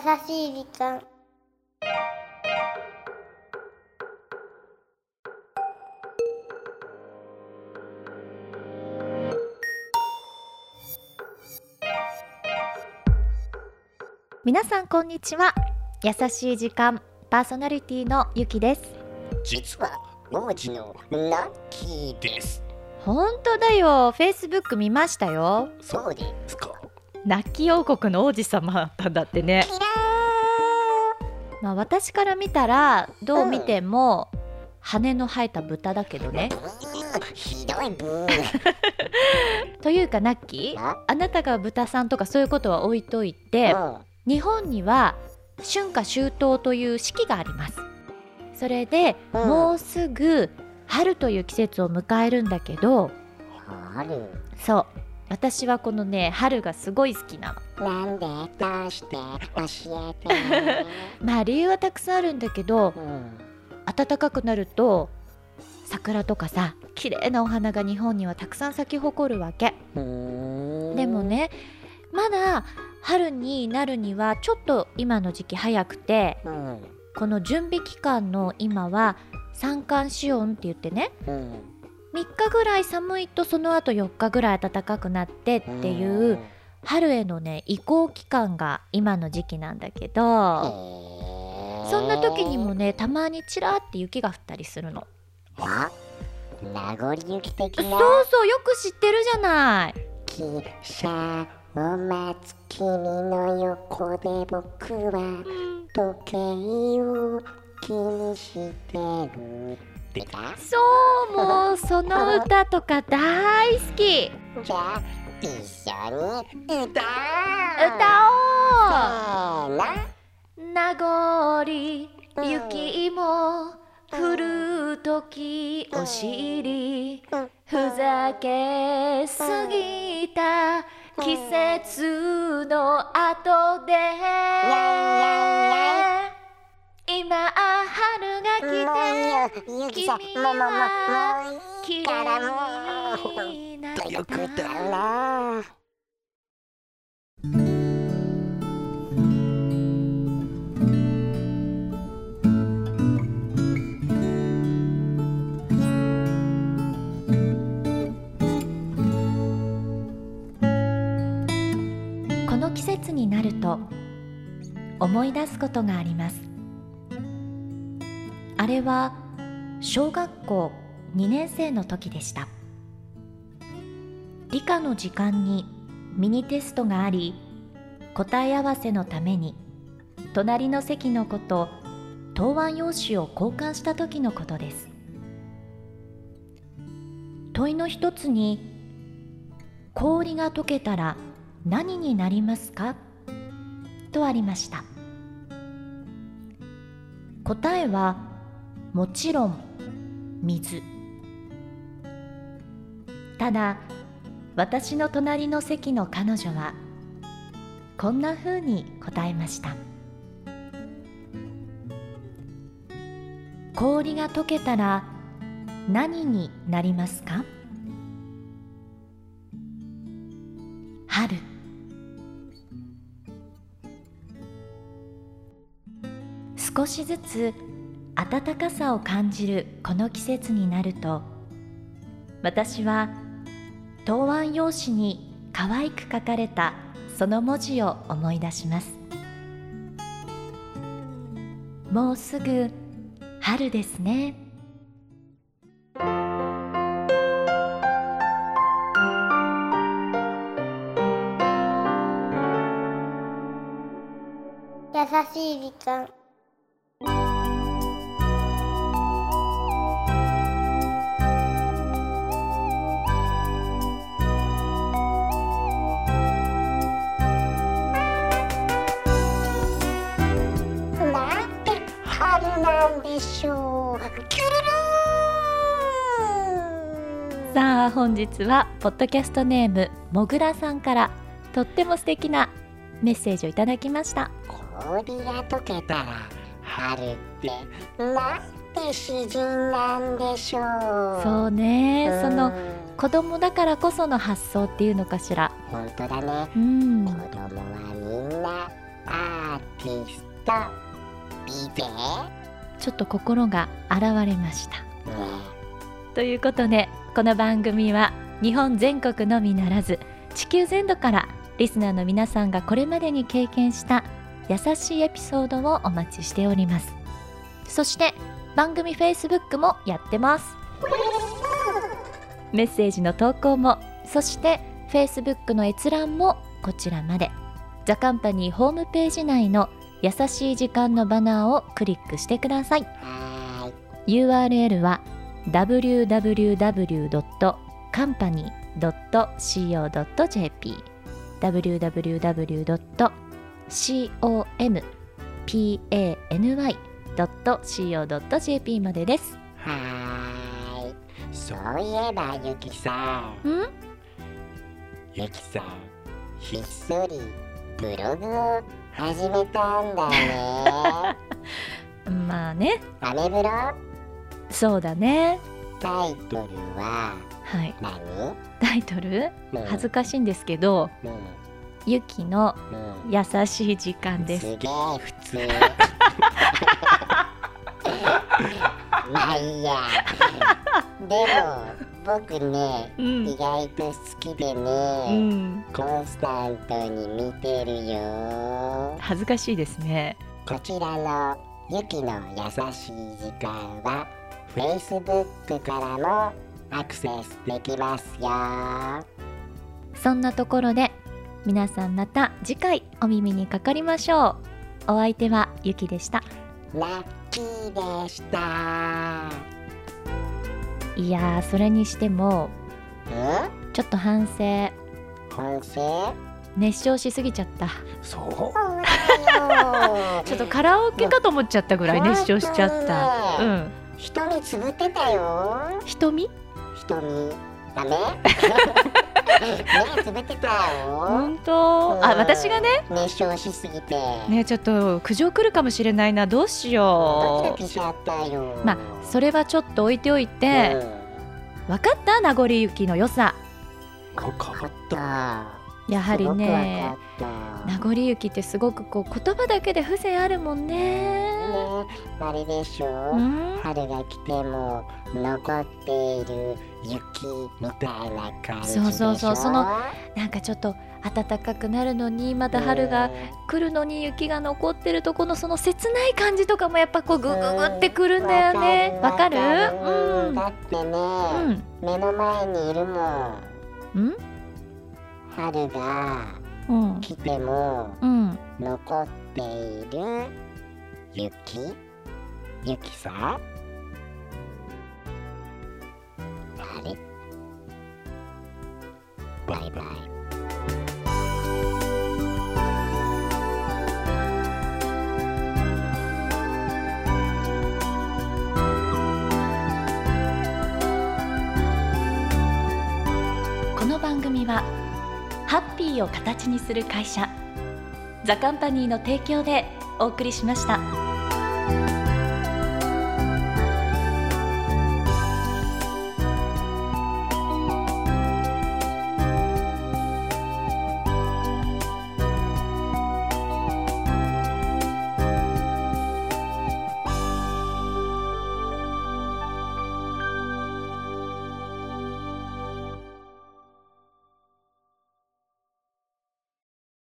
しい時間。皆さんこんにちは。優しい時間パーソナリティのゆきです。実は王子のラッキーです。本当だよ。フェイスブック見ましたよ。そうですかナッキー王国の王子様だったんだってね。まあ私から見たらどう見ても、羽の生えた豚だけどね。ひどいブー。というかナッキーなあなたが豚さんとかそういうことは置いといてうん。日本には春夏秋冬という四季があります。それで、うん。もうすぐ春という季節を迎えるんだけど春。そう私はこのね春がすごい好きなの。なんで？どうして？教えて。まあ理由はたくさんあるんだけどうん。暖かくなると桜とかさ綺麗なお花が日本にはたくさん咲き誇るわけ。でもねまだ春になるにはちょっと今の時期早くてうん。この準備期間の今は三寒四温って言ってねうん3日ぐらい寒いとその後4日ぐらい暖かくなってっていう春へのね移行期間が今の時期なんだけどそんな時にもねたまにちらって雪が降ったりするの。あ名残雪的そうなそうよく知ってるじゃない。汽車を待つ君の横で僕は時計を気にしてるってかそうもうその歌とか大好き。じゃあ一緒に歌歌おう。おう。な名残雪も降る時お尻ふざけすぎた季節の後で今春が来てもういいよゆきさん。もうもうもういいからもうほんとよく歌うなこの季節になると思い出すことがありますあれは小学校2年生の時でした。理科の時間にミニテストがあり答え合わせのために隣の席の子と答案用紙を交換した時のことです。問いの一つに「氷が溶けたら何になりますか?」とありました。答えはもちろん水。ただ私の隣の席の彼女はこんなふうに答えました。氷が溶けたら何になりますか？春。少しずつ暖かさを感じるこの季節になると私は答案用紙に可愛く書かれたその文字を思い出します。もうすぐ春ですね。優しい時間。ょう。さあ本日はポッドキャストネームもぐらさんからとっても素敵なメッセージをいただきました。氷が溶けたら春ってなんて自然なんでしょう。そうねうん。その子供だからこその発想っていうのかしら。本当だね。うん。子供はみんなあアーティスト。ビゼちょっと心が洗われました。ねということでこの番組は日本全国のみならず地球全土からリスナーの皆さんがこれまでに経験した優しいエピソードをお待ちしております。そして番組 Facebook もやってます。メッセージの投稿もそして Facebook の閲覧もこちらまで。ザカンパニーホームページ内の優しい時間のバナーをクリックしてください。は URL は www.company.co.jp www.company.co.jp までです。はーい。そういえばゆきさん。ん？ゆきさんひっそりブログを始めたんだね。まあね、アメブロ？そうだね。タイトルははい。何？タイトル？うん。恥ずかしいんですけど、うん。ゆきのうん。優しい時間です。すげえ普通。まあいいや。でも僕ねうん意外と好きでうね、ん。コンスタントに見てるよ恥ずかしいですね。こちらのゆきの優しい時間は Facebook からもアクセスできますよそんなところで皆さんまた次回お耳にかかりましょう。お相手はゆきでした。ラッキーでしたいやーそれにしてもうんちょっと反省。反省？熱唱しすぎちゃった。そう？ちょっとカラオケかと思っちゃったぐらい熱唱しちゃった。うん。瞳つぶってたよ。瞳瞳ダメ？目つぶってたよ。本当。あうん。私がね。熱唱しすぎて。ねちょっと苦情来るかもしれないな。どうしよドキしちゃったよ。うまあそれはちょっと置いておいて、分かった？名残雪の良さ。うん、分かったやはりね名残雪ってすごくこう言葉だけで風情あるもんね。ねあれでしょ、うん。春が来ても残っている雪みたいな感じでしょ？そうそうそうそのなんかちょっと暖かくなるのにまた春が来るのに雪が残ってるとこのその切ない感じとかもやっぱこうグググってくるんだよね。わかる？うん。だってね、うん。目の前にいるもん。うん春がうん。来てもうん。残っている雪？雪さ？あれ？バイバイ。この番組はハッピーを形にする会社ザカンパニーの提供でお送りしました。